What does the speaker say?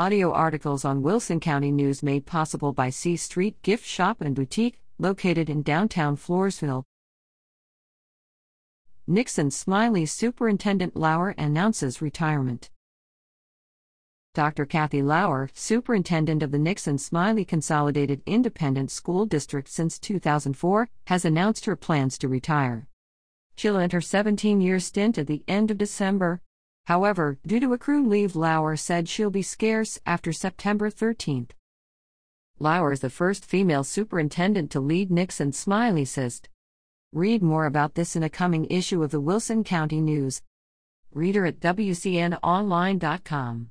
Audio articles on Wilson County News made possible by C Street Gift Shop and Boutique, located in downtown Floresville. Nixon Smiley Superintendent Lauer announces retirement. Dr. Kathy Lauer, superintendent of the Nixon Smiley Consolidated Independent School District since 2004, has announced her plans to retire. She'll end her 17 year stint at the end of December. However, due to accrued leave, Lauer said she'll be scarce after September 13th. Lauer is the first female superintendent to lead Nixon Smiley SISD. Read more about this in a coming issue of the Wilson County News. Reader at WCNOnline.com.